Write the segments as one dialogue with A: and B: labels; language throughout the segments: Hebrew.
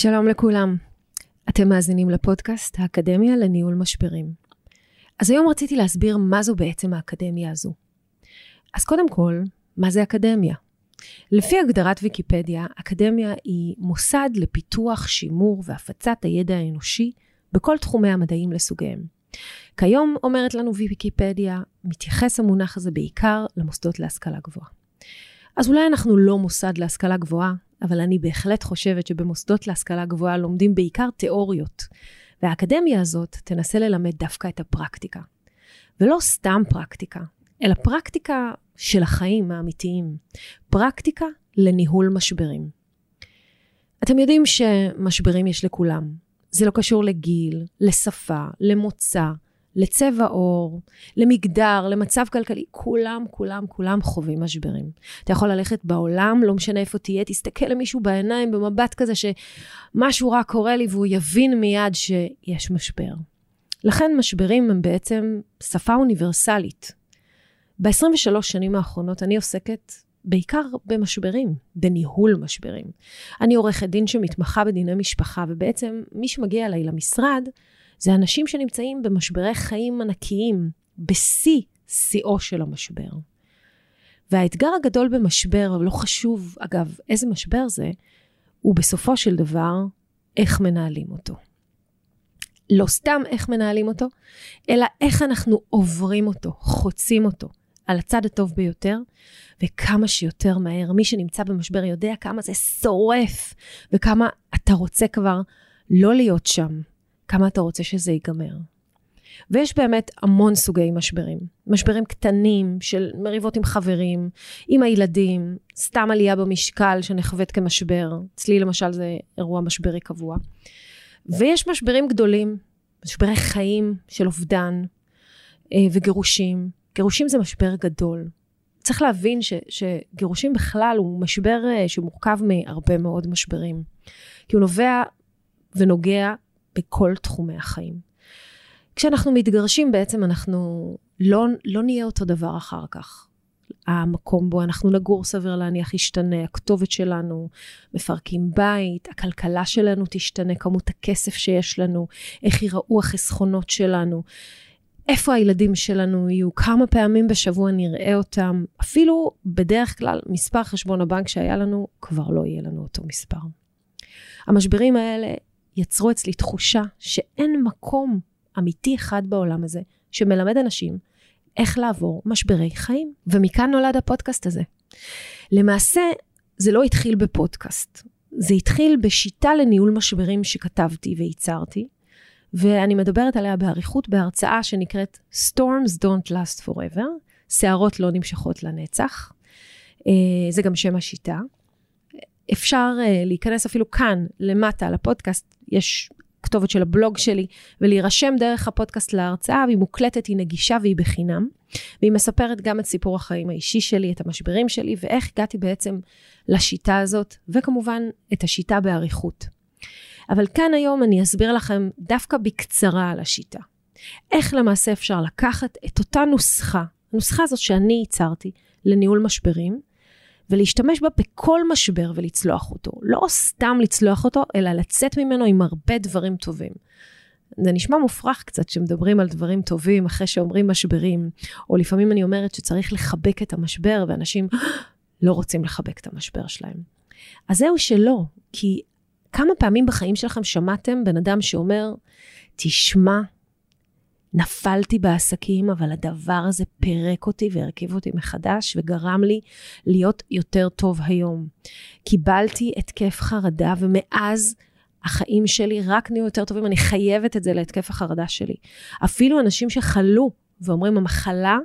A: שלום לכולם. אתם מאזינים לפודקאסט האקדמיה לניהול משברים. אז היום רציתי להסביר מה זו בעצם האקדמיה הזו. אז קודם כל, מה זה אקדמיה? לפי הגדרת ויקיפדיה, אקדמיה היא מוסד לפיתוח, שימור והפצת הידע האנושי בכל תחומי המדעים לסוגיהם. כיום, אומרת לנו ויקיפדיה, מתייחס המונח הזה בעיקר למוסדות להשכלה גבוהה. אז אולי אנחנו לא מוסד להשכלה גבוהה, אבל אני בהחלט חושבת שבמוסדות להשכלה גבוהה לומדים בעיקר תיאוריות, והאקדמיה הזאת תנסה ללמד דווקא את הפרקטיקה. ולא סתם פרקטיקה, אלא פרקטיקה של החיים האמיתיים. פרקטיקה לניהול משברים. אתם יודעים שמשברים יש לכולם. זה לא קשור לגיל, לשפה, למוצא, לצבע עור, למגדר, למצב כלכלי, כולם, כולם, כולם חווים משברים. אתה יכול ללכת בעולם, לא משנה איפה תהיה, תסתכל למישהו בעיניים במבט כזה שמשהו רע קורה לי והוא יבין מיד שיש משבר. לכן משברים הם בעצם שפה אוניברסלית. ב-23 שנים האחרונות אני עוסקת בעיקר במשברים, בניהול משברים. אני עורכת דין שמתמחה בדיני משפחה, ובעצם מי שמגיע אליי למשרד, זה אנשים שנמצאים במשברי חיים ענקיים, בשיא, שיאו של המשבר. והאתגר הגדול במשבר, לא חשוב, אגב, איזה משבר זה, הוא בסופו של דבר, איך מנהלים אותו. לא סתם איך מנהלים אותו, אלא איך אנחנו עוברים אותו, חוצים אותו, על הצד הטוב ביותר, וכמה שיותר מהר. מי שנמצא במשבר יודע כמה זה שורף, וכמה אתה רוצה כבר לא להיות שם, כמה אתה רוצה שזה ייגמר. ויש באמת המון סוגי משברים. משברים קטנים של מריבות עם חברים, עם הילדים, סתם עלייה במשקל שנחווית כמשבר. אצלי למשל זה אירוע משברי קבוע. ויש משברים גדולים, משברי חיים של אובדן אה, וגירושים. גירושים זה משבר גדול. צריך להבין ש, שגירושים בכלל הוא משבר אה, שמורכב מהרבה מאוד משברים. כי הוא נובע ונוגע בכל תחומי החיים. כשאנחנו מתגרשים בעצם אנחנו לא, לא נהיה אותו דבר אחר כך. המקום בו אנחנו נגור סביר להניח ישתנה, הכתובת שלנו, מפרקים בית, הכלכלה שלנו תשתנה, כמות הכסף שיש לנו, איך ייראו החסכונות שלנו, איפה הילדים שלנו יהיו, כמה פעמים בשבוע נראה אותם, אפילו בדרך כלל מספר חשבון הבנק שהיה לנו, כבר לא יהיה לנו אותו מספר. המשברים האלה יצרו אצלי תחושה שאין מקום אמיתי אחד בעולם הזה שמלמד אנשים איך לעבור משברי חיים. ומכאן נולד הפודקאסט הזה. למעשה, זה לא התחיל בפודקאסט, זה התחיל בשיטה לניהול משברים שכתבתי וייצרתי, ואני מדברת עליה באריכות בהרצאה שנקראת Storms Don't Last Forever, שערות לא נמשכות לנצח. אה, זה גם שם השיטה. אפשר uh, להיכנס אפילו כאן, למטה, לפודקאסט, יש כתובת של הבלוג שלי, ולהירשם דרך הפודקאסט להרצאה, והיא מוקלטת, היא נגישה והיא בחינם. והיא מספרת גם את סיפור החיים האישי שלי, את המשברים שלי, ואיך הגעתי בעצם לשיטה הזאת, וכמובן, את השיטה באריכות. אבל כאן היום אני אסביר לכם דווקא בקצרה על השיטה. איך למעשה אפשר לקחת את אותה נוסחה, הנוסחה הזאת שאני ייצרתי לניהול משברים, ולהשתמש בה בכל משבר ולצלוח אותו. לא סתם לצלוח אותו, אלא לצאת ממנו עם הרבה דברים טובים. זה נשמע מופרך קצת כשמדברים על דברים טובים אחרי שאומרים משברים, או לפעמים אני אומרת שצריך לחבק את המשבר, ואנשים לא רוצים לחבק את המשבר שלהם. אז זהו שלא, כי כמה פעמים בחיים שלכם שמעתם בן אדם שאומר, תשמע, נפלתי בעסקים, אבל הדבר הזה פירק אותי והרכיב אותי מחדש וגרם לי להיות יותר טוב היום. קיבלתי התקף חרדה, ומאז החיים שלי רק נהיו יותר טובים, אני חייבת את זה להתקף החרדה שלי. אפילו אנשים שחלו ואומרים, המחלה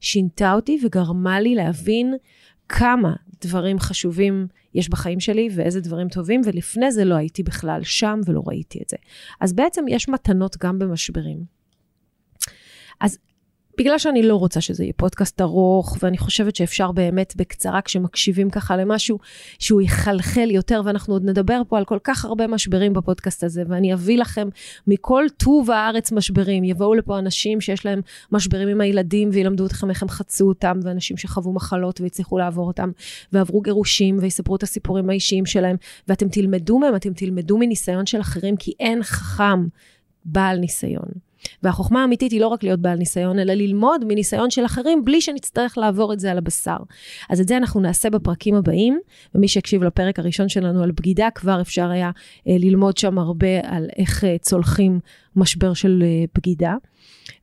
A: שינתה אותי וגרמה לי להבין כמה דברים חשובים יש בחיים שלי ואיזה דברים טובים, ולפני זה לא הייתי בכלל שם ולא ראיתי את זה. אז בעצם יש מתנות גם במשברים. אז בגלל שאני לא רוצה שזה יהיה פודקאסט ארוך, ואני חושבת שאפשר באמת בקצרה, כשמקשיבים ככה למשהו, שהוא יחלחל יותר, ואנחנו עוד נדבר פה על כל כך הרבה משברים בפודקאסט הזה, ואני אביא לכם מכל טוב הארץ משברים. יבואו לפה אנשים שיש להם משברים עם הילדים, וילמדו אתכם איך הם חצו אותם, ואנשים שחוו מחלות והצליחו לעבור אותם, ועברו גירושים, ויספרו את הסיפורים האישיים שלהם, ואתם תלמדו מהם, אתם תלמדו מניסיון של אחרים, כי אין חכם בעל ניסיון. והחוכמה האמיתית היא לא רק להיות בעל ניסיון, אלא ללמוד מניסיון של אחרים בלי שנצטרך לעבור את זה על הבשר. אז את זה אנחנו נעשה בפרקים הבאים, ומי שהקשיב לפרק הראשון שלנו על בגידה, כבר אפשר היה אה, ללמוד שם הרבה על איך אה, צולחים משבר של אה, בגידה.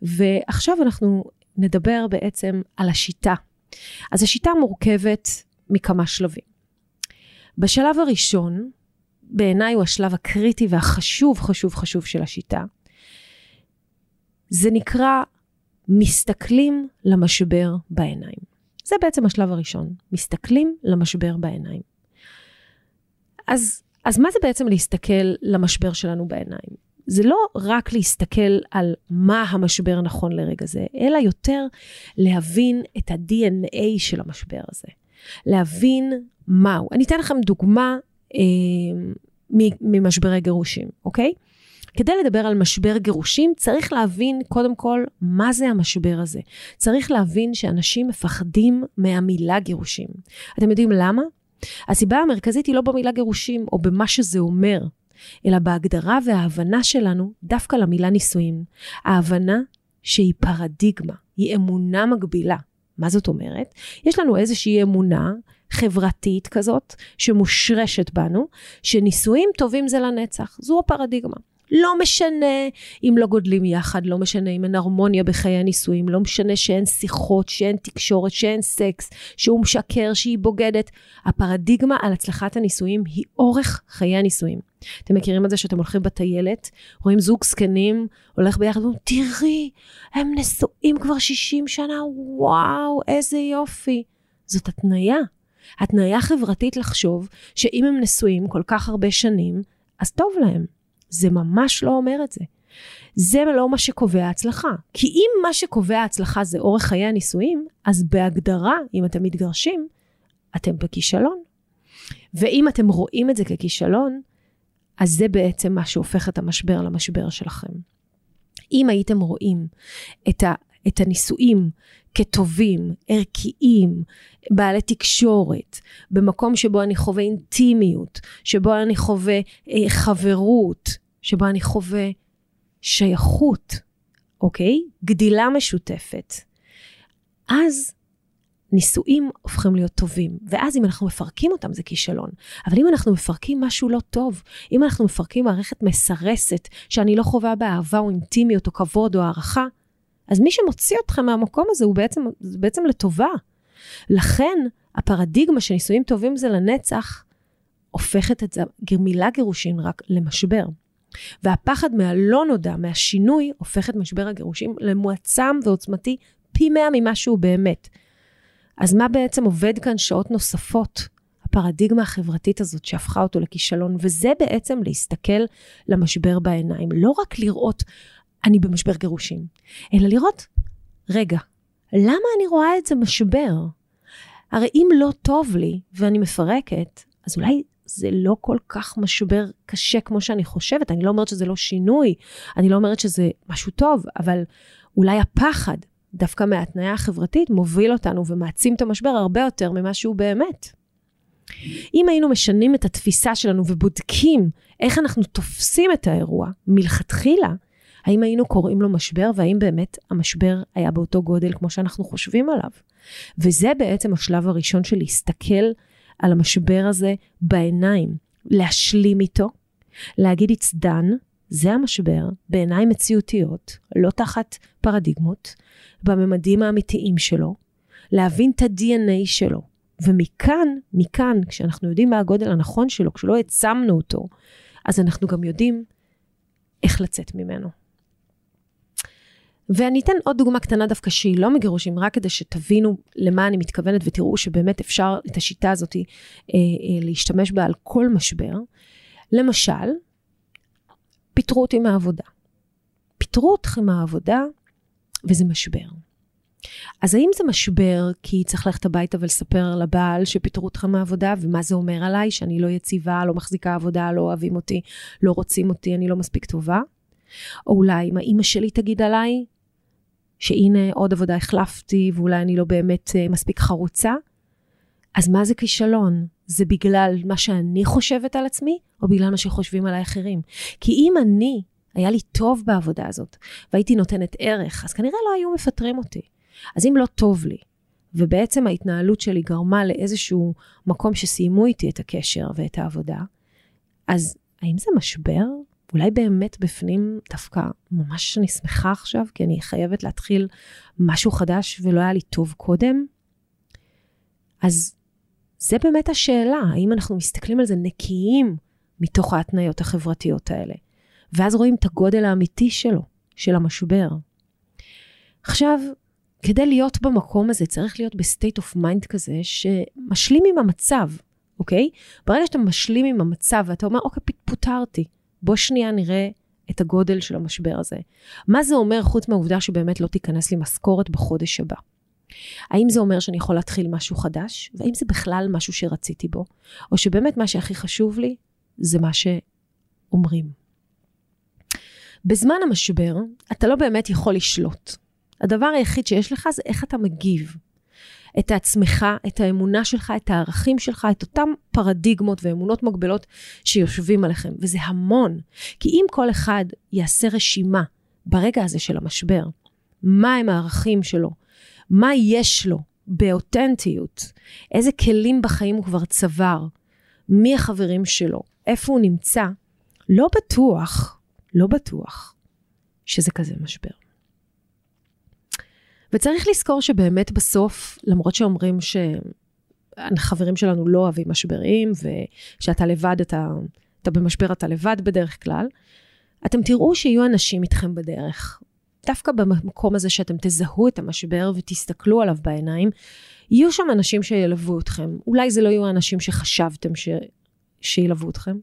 A: ועכשיו אנחנו נדבר בעצם על השיטה. אז השיטה מורכבת מכמה שלבים. בשלב הראשון, בעיניי הוא השלב הקריטי והחשוב, חשוב, חשוב של השיטה. זה נקרא מסתכלים למשבר בעיניים. זה בעצם השלב הראשון, מסתכלים למשבר בעיניים. אז, אז מה זה בעצם להסתכל למשבר שלנו בעיניים? זה לא רק להסתכל על מה המשבר נכון לרגע זה, אלא יותר להבין את ה-DNA של המשבר הזה. להבין מהו. אני אתן לכם דוגמה אה, ממשברי גירושים, אוקיי? כדי לדבר על משבר גירושים, צריך להבין קודם כל מה זה המשבר הזה. צריך להבין שאנשים מפחדים מהמילה גירושים. אתם יודעים למה? הסיבה המרכזית היא לא במילה גירושים או במה שזה אומר, אלא בהגדרה וההבנה שלנו דווקא למילה נישואים. ההבנה שהיא פרדיגמה, היא אמונה מגבילה. מה זאת אומרת? יש לנו איזושהי אמונה חברתית כזאת, שמושרשת בנו, שנישואים טובים זה לנצח. זו הפרדיגמה. לא משנה אם לא גודלים יחד, לא משנה אם אין הרמוניה בחיי הנישואים, לא משנה שאין שיחות, שאין תקשורת, שאין סקס, שהוא משקר, שהיא בוגדת. הפרדיגמה על הצלחת הנישואים היא אורך חיי הנישואים. אתם מכירים את זה שאתם הולכים בטיילת, רואים זוג זקנים, הולך ביחד, ואומרים, תראי, הם נשואים כבר 60 שנה, וואו, איזה יופי. זאת התניה. התניה חברתית לחשוב שאם הם נשואים כל כך הרבה שנים, אז טוב להם. זה ממש לא אומר את זה. זה לא מה שקובע הצלחה. כי אם מה שקובע הצלחה זה אורך חיי הנישואים, אז בהגדרה, אם אתם מתגרשים, אתם בכישלון. ואם אתם רואים את זה ככישלון, אז זה בעצם מה שהופך את המשבר למשבר שלכם. אם הייתם רואים את, ה, את הנישואים כטובים, ערכיים, בעלי תקשורת, במקום שבו אני חווה אינטימיות, שבו אני חווה אה, חברות, שבו אני חווה שייכות, אוקיי? גדילה משותפת. אז נישואים הופכים להיות טובים, ואז אם אנחנו מפרקים אותם זה כישלון. אבל אם אנחנו מפרקים משהו לא טוב, אם אנחנו מפרקים מערכת מסרסת, שאני לא חווה בה אהבה או אינטימיות או כבוד או הערכה, אז מי שמוציא אתכם מהמקום הזה הוא בעצם, בעצם לטובה. לכן, הפרדיגמה שנישואים טובים זה לנצח, הופכת את זה, מילה גירושין רק למשבר. והפחד מהלא נודע, מהשינוי, הופך את משבר הגירושים למועצם ועוצמתי פי מאה ממה שהוא באמת. אז מה בעצם עובד כאן שעות נוספות? הפרדיגמה החברתית הזאת שהפכה אותו לכישלון, וזה בעצם להסתכל למשבר בעיניים. לא רק לראות, אני במשבר גירושים, אלא לראות, רגע, למה אני רואה את זה משבר? הרי אם לא טוב לי ואני מפרקת, אז אולי זה לא כל כך משבר קשה כמו שאני חושבת. אני לא אומרת שזה לא שינוי, אני לא אומרת שזה משהו טוב, אבל אולי הפחד דווקא מההתניה החברתית מוביל אותנו ומעצים את המשבר הרבה יותר ממה שהוא באמת. אם היינו משנים את התפיסה שלנו ובודקים איך אנחנו תופסים את האירוע מלכתחילה, האם היינו קוראים לו משבר והאם באמת המשבר היה באותו גודל כמו שאנחנו חושבים עליו. וזה בעצם השלב הראשון של להסתכל על המשבר הזה בעיניים, להשלים איתו, להגיד it's done, זה המשבר, בעיניים מציאותיות, לא תחת פרדיגמות, בממדים האמיתיים שלו, להבין את ה-DNA שלו. ומכאן, מכאן, כשאנחנו יודעים מה הגודל הנכון שלו, כשלא העצמנו אותו, אז אנחנו גם יודעים איך לצאת ממנו. ואני אתן עוד דוגמה קטנה דווקא שהיא לא מגירושים, רק כדי שתבינו למה אני מתכוונת ותראו שבאמת אפשר את השיטה הזאת אה, אה, להשתמש בה על כל משבר. למשל, פיטרו אותי מהעבודה. פיטרו אותך מהעבודה וזה משבר. אז האם זה משבר כי צריך ללכת הביתה ולספר לבעל שפיטרו אותך מהעבודה, ומה זה אומר עליי, שאני לא יציבה, לא מחזיקה עבודה, לא אוהבים אותי, לא רוצים אותי, אני לא מספיק טובה? או אולי אם האימא שלי תגיד עליי, שהנה עוד עבודה החלפתי, ואולי אני לא באמת uh, מספיק חרוצה? אז מה זה כישלון? זה בגלל מה שאני חושבת על עצמי, או בגלל מה שחושבים עליי אחרים? כי אם אני, היה לי טוב בעבודה הזאת, והייתי נותנת ערך, אז כנראה לא היו מפטרים אותי. אז אם לא טוב לי, ובעצם ההתנהלות שלי גרמה לאיזשהו מקום שסיימו איתי את הקשר ואת העבודה, אז האם זה משבר? אולי באמת בפנים דווקא ממש אני שמחה עכשיו, כי אני חייבת להתחיל משהו חדש ולא היה לי טוב קודם? אז זה באמת השאלה, האם אנחנו מסתכלים על זה נקיים מתוך ההתניות החברתיות האלה, ואז רואים את הגודל האמיתי שלו, של המשבר. עכשיו, כדי להיות במקום הזה, צריך להיות ב state of mind כזה, שמשלים עם המצב, אוקיי? ברגע שאתה משלים עם המצב ואתה אומר, אוקיי, פוטרתי, בוא שנייה נראה את הגודל של המשבר הזה. מה זה אומר חוץ מהעובדה שבאמת לא תיכנס לי משכורת בחודש הבא? האם זה אומר שאני יכול להתחיל משהו חדש? והאם זה בכלל משהו שרציתי בו? או שבאמת מה שהכי חשוב לי זה מה שאומרים. בזמן המשבר, אתה לא באמת יכול לשלוט. הדבר היחיד שיש לך זה איך אתה מגיב. את עצמך, את האמונה שלך, את הערכים שלך, את אותם פרדיגמות ואמונות מגבלות שיושבים עליכם. וזה המון. כי אם כל אחד יעשה רשימה ברגע הזה של המשבר, מה הם הערכים שלו, מה יש לו באותנטיות, איזה כלים בחיים הוא כבר צבר, מי החברים שלו, איפה הוא נמצא, לא בטוח, לא בטוח שזה כזה משבר. וצריך לזכור שבאמת בסוף, למרות שאומרים שהחברים שלנו לא אוהבים משברים, ושאתה לבד, אתה, אתה במשבר, אתה לבד בדרך כלל, אתם תראו שיהיו אנשים איתכם בדרך. דווקא במקום הזה שאתם תזהו את המשבר ותסתכלו עליו בעיניים, יהיו שם אנשים שילוו אתכם. אולי זה לא יהיו האנשים שחשבתם ש... שילוו אתכם.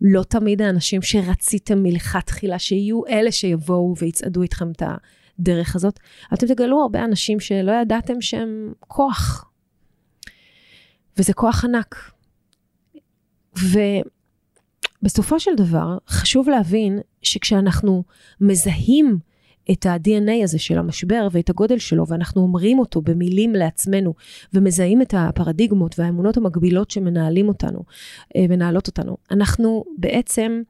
A: לא תמיד האנשים שרציתם מלכתחילה שיהיו אלה שיבואו ויצעדו איתכם את הדרך הזאת. אתם תגלו הרבה אנשים שלא ידעתם שהם כוח. וזה כוח ענק. ובסופו של דבר, חשוב להבין שכשאנחנו מזהים את ה-DNA הזה של המשבר ואת הגודל שלו, ואנחנו אומרים אותו במילים לעצמנו, ומזהים את הפרדיגמות והאמונות המקבילות שמנהלים אותנו, אה, מנהלות אותנו, אנחנו בעצם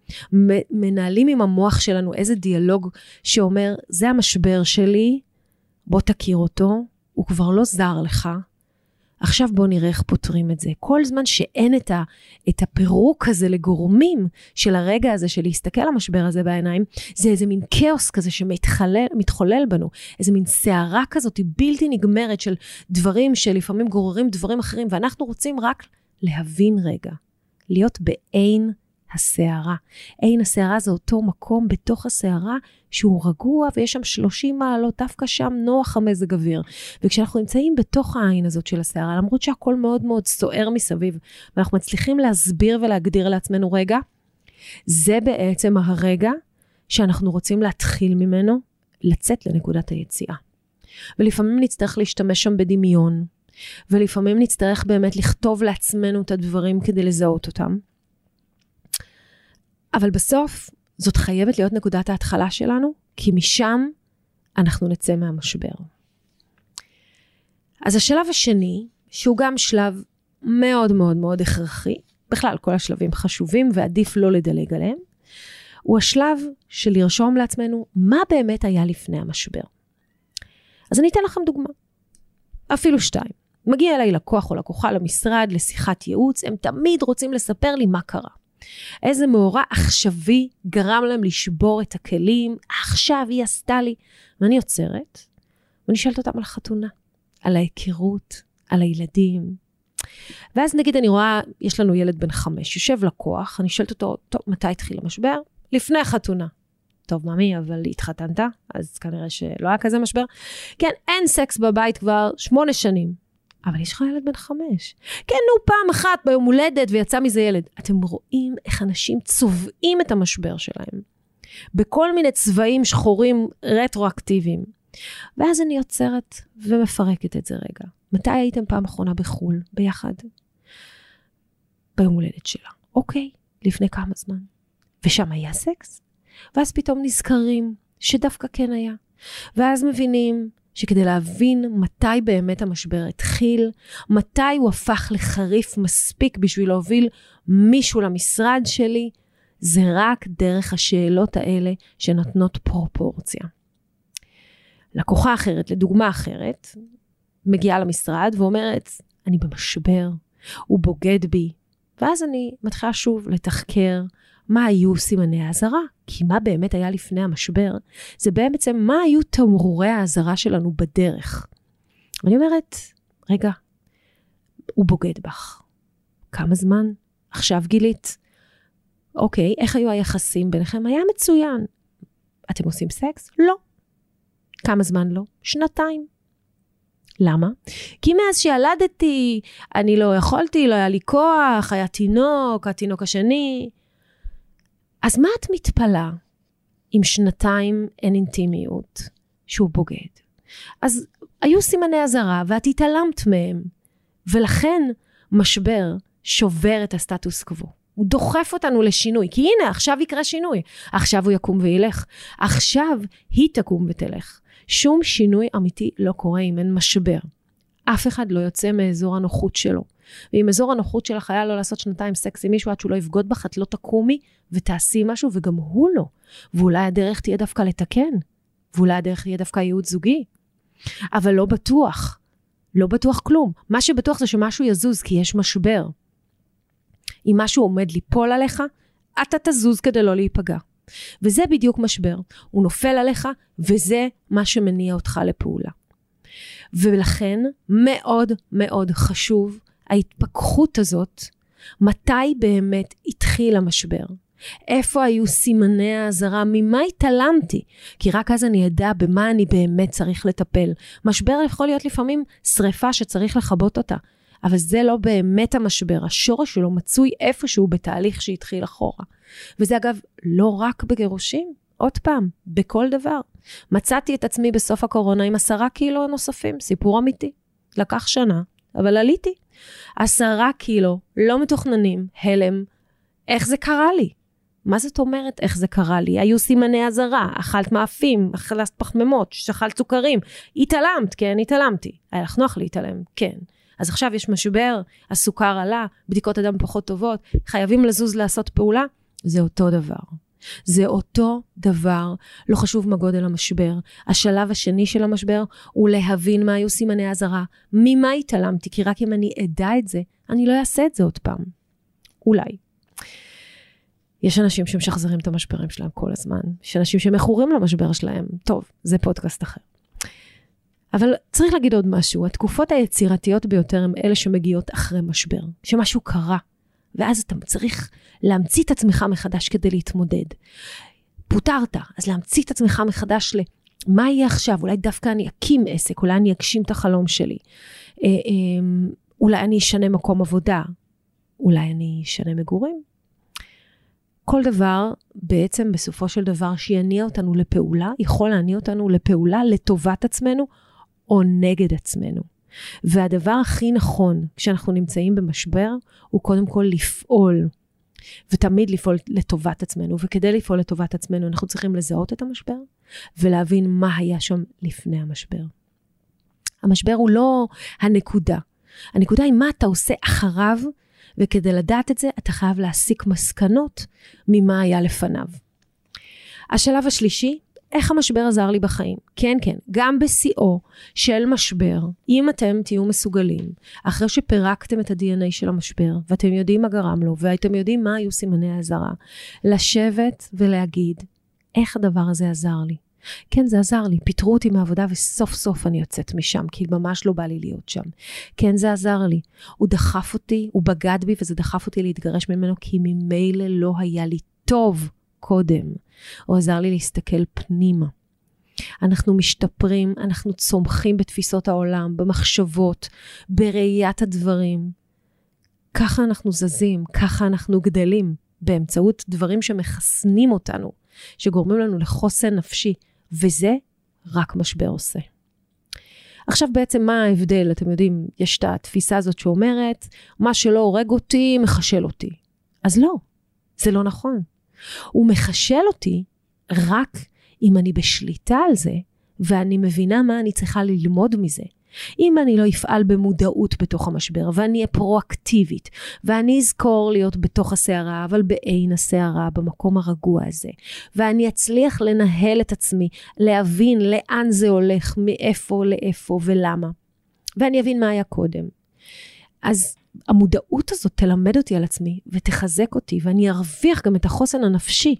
A: מנהלים עם המוח שלנו איזה דיאלוג שאומר, זה המשבר שלי, בוא תכיר אותו, הוא כבר לא זר לך, עכשיו בואו נראה איך פותרים את זה. כל זמן שאין את, ה, את הפירוק הזה לגורמים של הרגע הזה של להסתכל על המשבר הזה בעיניים, זה איזה מין כאוס כזה שמתחולל בנו, איזה מין סערה כזאת בלתי נגמרת של דברים שלפעמים גוררים דברים אחרים, ואנחנו רוצים רק להבין רגע, להיות בעין הסערה. עין הסערה זה אותו מקום בתוך הסערה שהוא רגוע ויש שם 30 מעלות, דווקא שם נוח המזג אוויר. וכשאנחנו נמצאים בתוך העין הזאת של הסערה, למרות שהכל מאוד מאוד סוער מסביב, ואנחנו מצליחים להסביר ולהגדיר לעצמנו רגע, זה בעצם הרגע שאנחנו רוצים להתחיל ממנו, לצאת לנקודת היציאה. ולפעמים נצטרך להשתמש שם בדמיון, ולפעמים נצטרך באמת לכתוב לעצמנו את הדברים כדי לזהות אותם. אבל בסוף, זאת חייבת להיות נקודת ההתחלה שלנו, כי משם אנחנו נצא מהמשבר. אז השלב השני, שהוא גם שלב מאוד מאוד מאוד הכרחי, בכלל כל השלבים חשובים ועדיף לא לדלג עליהם, הוא השלב של לרשום לעצמנו מה באמת היה לפני המשבר. אז אני אתן לכם דוגמה, אפילו שתיים. מגיע אליי לקוח או לקוחה למשרד לשיחת ייעוץ, הם תמיד רוצים לספר לי מה קרה. איזה מאורע עכשווי גרם להם לשבור את הכלים, עכשיו היא עשתה לי. ואני עוצרת, ואני שואלת אותם על החתונה, על ההיכרות, על הילדים. ואז נגיד אני רואה, יש לנו ילד בן חמש, יושב לקוח, אני שואלת אותו, טוב, מתי התחיל המשבר? לפני החתונה. טוב, ממי, אבל התחתנת, אז כנראה שלא היה כזה משבר. כן, אין סקס בבית כבר שמונה שנים. אבל יש לך ילד בן חמש. כן, נו, פעם אחת ביום הולדת ויצא מזה ילד. אתם רואים איך אנשים צובעים את המשבר שלהם בכל מיני צבעים שחורים רטרואקטיביים. ואז אני עוצרת ומפרקת את זה רגע. מתי הייתם פעם אחרונה בחו"ל ביחד? ביום הולדת שלה. אוקיי, לפני כמה זמן. ושם היה סקס? ואז פתאום נזכרים שדווקא כן היה. ואז מבינים שכדי להבין מתי באמת המשבר התחיל, מתי הוא הפך לחריף מספיק בשביל להוביל מישהו למשרד שלי, זה רק דרך השאלות האלה שנותנות פרופורציה. לקוחה אחרת, לדוגמה אחרת, מגיעה למשרד ואומרת, אני במשבר, הוא בוגד בי. ואז אני מתחילה שוב לתחקר מה היו סימני האזהרה, כי מה באמת היה לפני המשבר, זה בעצם מה היו תמרורי האזהרה שלנו בדרך. ואני אומרת, רגע, הוא בוגד בך. כמה זמן? עכשיו גילית. אוקיי, איך היו היחסים ביניכם? היה מצוין. אתם עושים סקס? לא. כמה זמן לא? שנתיים. למה? כי מאז שילדתי, אני לא יכולתי, לא היה לי כוח, היה תינוק, התינוק השני. אז מה את מתפלאה אם שנתיים אין אינטימיות שהוא בוגד? אז היו סימני אזהרה ואת התעלמת מהם, ולכן משבר שובר את הסטטוס קוו. הוא דוחף אותנו לשינוי, כי הנה, עכשיו יקרה שינוי. עכשיו הוא יקום וילך. עכשיו היא תקום ותלך. שום שינוי אמיתי לא קורה אם אין משבר. אף אחד לא יוצא מאזור הנוחות שלו. ואם אזור הנוחות שלך היה לא לעשות שנתיים סקס עם מישהו עד שהוא לא יבגוד בך, את לא תקומי ותעשי משהו, וגם הוא לא. ואולי הדרך תהיה דווקא לתקן, ואולי הדרך תהיה דווקא ייעוד זוגי. אבל לא בטוח. לא בטוח כלום. מה שבטוח זה שמשהו יזוז, כי יש משבר. אם משהו עומד ליפול עליך, אתה תזוז כדי לא להיפגע. וזה בדיוק משבר. הוא נופל עליך, וזה מה שמניע אותך לפעולה. ולכן מאוד מאוד חשוב ההתפכחות הזאת, מתי באמת התחיל המשבר. איפה היו סימני האזהרה? ממה התעלמתי? כי רק אז אני אדע במה אני באמת צריך לטפל. משבר יכול להיות לפעמים שריפה שצריך לכבות אותה, אבל זה לא באמת המשבר. השורש שלו מצוי איפשהו בתהליך שהתחיל אחורה. וזה אגב לא רק בגירושים, עוד פעם, בכל דבר. מצאתי את עצמי בסוף הקורונה עם עשרה קילו נוספים, סיפור אמיתי. לקח שנה, אבל עליתי. עשרה קילו, לא מתוכננים, הלם. איך זה קרה לי? מה זאת אומרת איך זה קרה לי? היו סימני אזהרה, אכלת מאפים, אכלת פחמימות, שכלת סוכרים. התעלמת, כן, התעלמתי. היה לך נוח להתעלם, כן. אז עכשיו יש משבר, הסוכר עלה, בדיקות הדם פחות טובות, חייבים לזוז לעשות פעולה, זה אותו דבר. זה אותו דבר, לא חשוב מה גודל המשבר. השלב השני של המשבר הוא להבין מה היו סימני האזהרה, ממה התעלמתי, כי רק אם אני אדע את זה, אני לא אעשה את זה עוד פעם. אולי. יש אנשים שמשחזרים את המשברים שלהם כל הזמן, יש אנשים שמכורים למשבר שלהם. טוב, זה פודקאסט אחר. אבל צריך להגיד עוד משהו, התקופות היצירתיות ביותר הן אלה שמגיעות אחרי משבר, שמשהו קרה, ואז אתה צריך להמציא את עצמך מחדש כדי להתמודד. פוטרת, אז להמציא את עצמך מחדש למה יהיה עכשיו? אולי דווקא אני אקים עסק, אולי אני אגשים את החלום שלי. אה, אמ, אולי אני אשנה מקום עבודה, אולי אני אשנה מגורים. כל דבר בעצם בסופו של דבר שיניע אותנו לפעולה, יכול להניע אותנו לפעולה לטובת עצמנו או נגד עצמנו. והדבר הכי נכון כשאנחנו נמצאים במשבר, הוא קודם כל לפעול. ותמיד לפעול לטובת עצמנו. וכדי לפעול לטובת עצמנו, אנחנו צריכים לזהות את המשבר ולהבין מה היה שם לפני המשבר. המשבר הוא לא הנקודה. הנקודה היא מה אתה עושה אחריו, וכדי לדעת את זה, אתה חייב להסיק מסקנות ממה היה לפניו. השלב השלישי איך המשבר עזר לי בחיים. כן, כן, גם בשיאו של משבר, אם אתם תהיו מסוגלים, אחרי שפירקתם את ה-DNA של המשבר, ואתם יודעים מה גרם לו, ואתם יודעים מה היו סימני האזהרה, לשבת ולהגיד, איך הדבר הזה עזר לי? כן, זה עזר לי, פיטרו אותי מהעבודה וסוף סוף אני יוצאת משם, כי ממש לא בא לי להיות שם. כן, זה עזר לי. הוא דחף אותי, הוא בגד בי וזה דחף אותי להתגרש ממנו, כי ממילא לא היה לי טוב. קודם. הוא עזר לי להסתכל פנימה. אנחנו משתפרים, אנחנו צומחים בתפיסות העולם, במחשבות, בראיית הדברים. ככה אנחנו זזים, ככה אנחנו גדלים, באמצעות דברים שמחסנים אותנו, שגורמים לנו לחוסן נפשי, וזה רק משבר עושה. עכשיו בעצם מה ההבדל? אתם יודעים, יש את התפיסה הזאת שאומרת, מה שלא הורג אותי, מחשל אותי. אז לא, זה לא נכון. הוא מחשל אותי רק אם אני בשליטה על זה, ואני מבינה מה אני צריכה ללמוד מזה. אם אני לא אפעל במודעות בתוך המשבר, ואני אהיה פרואקטיבית, ואני אזכור להיות בתוך הסערה, אבל בעין הסערה, במקום הרגוע הזה, ואני אצליח לנהל את עצמי, להבין לאן זה הולך, מאיפה לאיפה ולמה, ואני אבין מה היה קודם. אז המודעות הזאת תלמד אותי על עצמי ותחזק אותי, ואני ארוויח גם את החוסן הנפשי.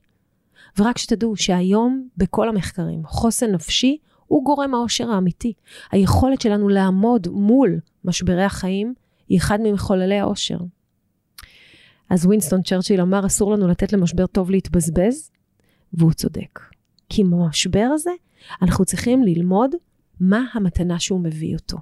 A: ורק שתדעו שהיום בכל המחקרים, חוסן נפשי הוא גורם האושר האמיתי. היכולת שלנו לעמוד מול משברי החיים היא אחד ממחוללי האושר. אז ווינסטון צ'רצ'יל אמר, אסור לנו לתת למשבר טוב להתבזבז, והוא צודק. כי במשבר הזה אנחנו צריכים ללמוד מה המתנה שהוא מביא אותו.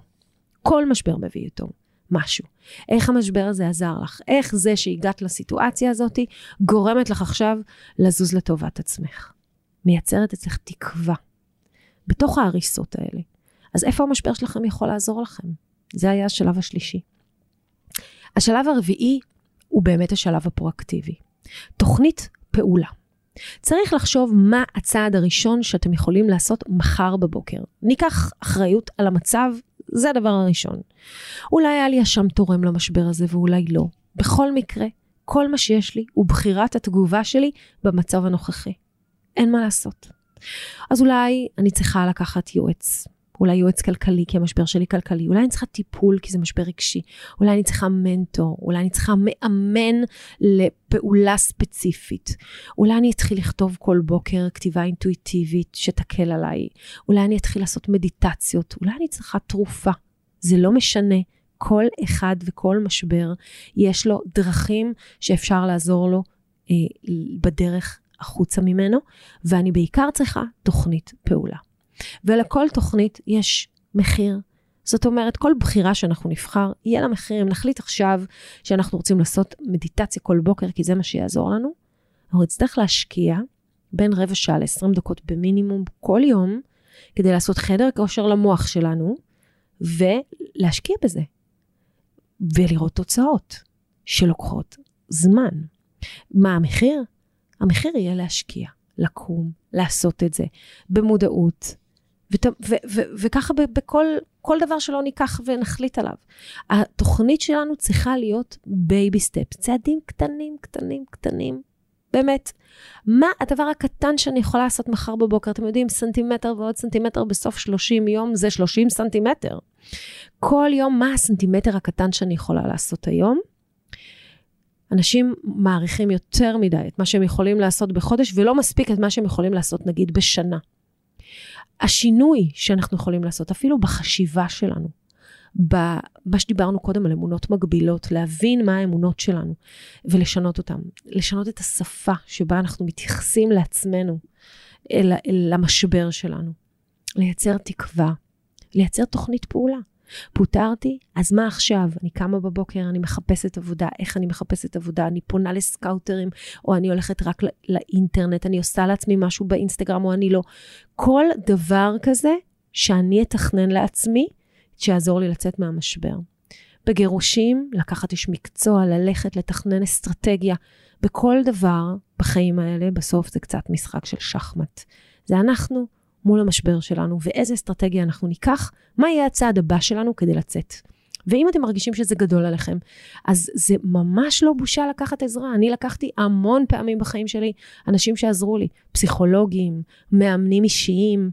A: כל משבר מביא אותו משהו. איך המשבר הזה עזר לך? איך זה שהגעת לסיטואציה הזאת גורמת לך עכשיו לזוז לטובת עצמך? מייצרת אצלך תקווה. בתוך ההריסות האלה. אז איפה המשבר שלכם יכול לעזור לכם? זה היה השלב השלישי. השלב הרביעי הוא באמת השלב הפרואקטיבי. תוכנית פעולה. צריך לחשוב מה הצעד הראשון שאתם יכולים לעשות מחר בבוקר. ניקח אחריות על המצב, זה הדבר הראשון. אולי היה לי אשם תורם למשבר הזה ואולי לא. בכל מקרה, כל מה שיש לי הוא בחירת התגובה שלי במצב הנוכחי. אין מה לעשות. אז אולי אני צריכה לקחת יועץ. אולי יועץ כלכלי, כי המשבר שלי כלכלי, אולי אני צריכה טיפול, כי זה משבר רגשי, אולי אני צריכה מנטור, אולי אני צריכה מאמן לפעולה ספציפית, אולי אני אתחיל לכתוב כל בוקר כתיבה אינטואיטיבית שתקל עליי, אולי אני אתחיל לעשות מדיטציות, אולי אני צריכה תרופה. זה לא משנה, כל אחד וכל משבר, יש לו דרכים שאפשר לעזור לו אה, בדרך החוצה ממנו, ואני בעיקר צריכה תוכנית פעולה. ולכל תוכנית יש מחיר. זאת אומרת, כל בחירה שאנחנו נבחר, יהיה לה מחיר. אם נחליט עכשיו שאנחנו רוצים לעשות מדיטציה כל בוקר, כי זה מה שיעזור לנו, אנחנו נצטרך להשקיע בין רבע שעה ל-20 דקות במינימום כל יום, כדי לעשות חדר כושר למוח שלנו, ולהשקיע בזה. ולראות תוצאות שלוקחות זמן. מה המחיר? המחיר יהיה להשקיע, לקום, לעשות את זה, במודעות. ות, ו, ו, וככה בכל כל דבר שלא ניקח ונחליט עליו. התוכנית שלנו צריכה להיות baby step, צעדים קטנים, קטנים, קטנים. באמת, מה הדבר הקטן שאני יכולה לעשות מחר בבוקר? אתם יודעים, סנטימטר ועוד סנטימטר בסוף 30 יום זה 30 סנטימטר. כל יום, מה הסנטימטר הקטן שאני יכולה לעשות היום? אנשים מעריכים יותר מדי את מה שהם יכולים לעשות בחודש, ולא מספיק את מה שהם יכולים לעשות נגיד בשנה. השינוי שאנחנו יכולים לעשות, אפילו בחשיבה שלנו, במה שדיברנו קודם על אמונות מגבילות, להבין מה האמונות שלנו ולשנות אותן, לשנות את השפה שבה אנחנו מתייחסים לעצמנו, אל, אל המשבר שלנו, לייצר תקווה, לייצר תוכנית פעולה. פוטרתי, אז מה עכשיו? אני קמה בבוקר, אני מחפשת עבודה, איך אני מחפשת עבודה? אני פונה לסקאוטרים, או אני הולכת רק לאינטרנט, אני עושה לעצמי משהו באינסטגרם, או אני לא. כל דבר כזה שאני אתכנן לעצמי, שיעזור לי לצאת מהמשבר. בגירושים, לקחת איש מקצוע, ללכת, לתכנן אסטרטגיה. בכל דבר בחיים האלה, בסוף זה קצת משחק של שחמט. זה אנחנו מול המשבר שלנו, ואיזה אסטרטגיה אנחנו ניקח, מה יהיה הצעד הבא שלנו כדי לצאת. ואם אתם מרגישים שזה גדול עליכם, אז זה ממש לא בושה לקחת עזרה. אני לקחתי המון פעמים בחיים שלי אנשים שעזרו לי, פסיכולוגים, מאמנים אישיים.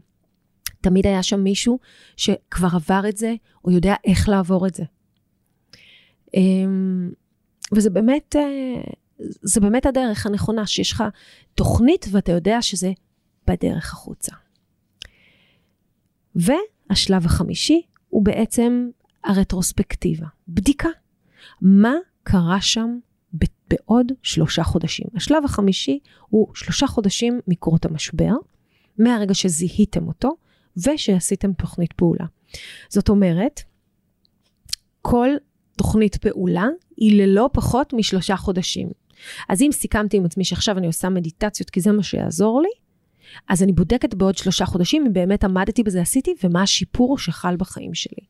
A: תמיד היה שם מישהו שכבר עבר את זה, או יודע איך לעבור את זה. אמ, וזה באמת, אה, זה באמת הדרך הנכונה, שיש לך תוכנית ואתה יודע שזה בדרך החוצה. והשלב החמישי הוא בעצם הרטרוספקטיבה, בדיקה. מה קרה שם בעוד שלושה חודשים? השלב החמישי הוא שלושה חודשים מקרות המשבר, מהרגע שזיהיתם אותו ושעשיתם תוכנית פעולה. זאת אומרת, כל תוכנית פעולה היא ללא פחות משלושה חודשים. אז אם סיכמתי עם עצמי שעכשיו אני עושה מדיטציות כי זה מה שיעזור לי, אז אני בודקת בעוד שלושה חודשים אם באמת עמדתי בזה, עשיתי, ומה השיפור שחל בחיים שלי.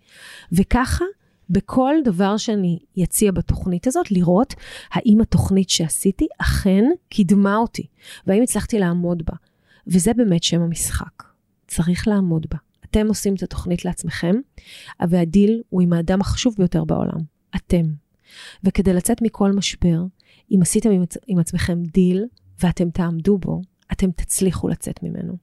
A: וככה, בכל דבר שאני אציע בתוכנית הזאת, לראות האם התוכנית שעשיתי אכן קידמה אותי, והאם הצלחתי לעמוד בה. וזה באמת שם המשחק. צריך לעמוד בה. אתם עושים את התוכנית לעצמכם, והדיל הוא עם האדם החשוב ביותר בעולם, אתם. וכדי לצאת מכל משבר, אם עשיתם עם, עצמכם דיל ואתם תעמדו בו, אתם תצליחו לצאת ממנו.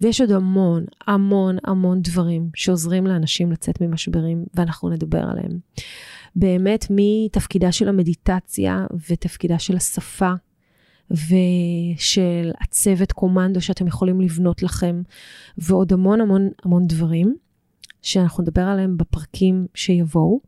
A: ויש עוד המון, המון, המון דברים שעוזרים לאנשים לצאת ממשברים, ואנחנו נדבר עליהם. באמת, מתפקידה של המדיטציה ותפקידה של השפה ושל הצוות קומנדו שאתם יכולים לבנות לכם, ועוד המון המון המון דברים שאנחנו נדבר עליהם בפרקים שיבואו.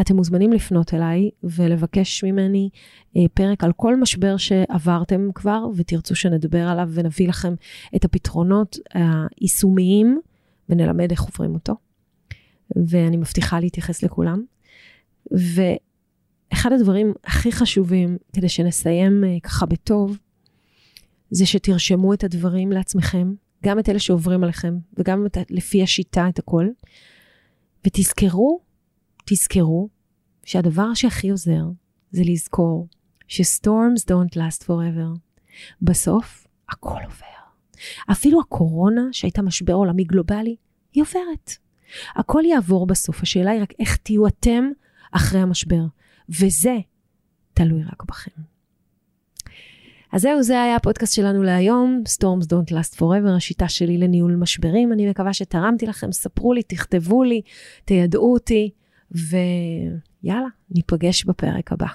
A: אתם מוזמנים לפנות אליי ולבקש ממני אה, פרק על כל משבר שעברתם כבר ותרצו שנדבר עליו ונביא לכם את הפתרונות היישומיים ונלמד איך עוברים אותו. ואני מבטיחה להתייחס לכולם. ואחד הדברים הכי חשובים כדי שנסיים אה, ככה בטוב, זה שתרשמו את הדברים לעצמכם, גם את אלה שעוברים עליכם וגם את, לפי השיטה את הכל, ותזכרו תזכרו שהדבר שהכי עוזר זה לזכור ש-storms don't last forever. בסוף, הכל עובר. אפילו הקורונה, שהייתה משבר עולמי גלובלי, היא עוברת. הכל יעבור בסוף, השאלה היא רק איך תהיו אתם אחרי המשבר. וזה תלוי רק בכם. אז זהו, זה היה הפודקאסט שלנו להיום, Storms Don't Last Forever, השיטה שלי לניהול משברים. אני מקווה שתרמתי לכם, ספרו לי, תכתבו לי, תיידעו אותי. ויאללה, ניפגש בפרק הבא.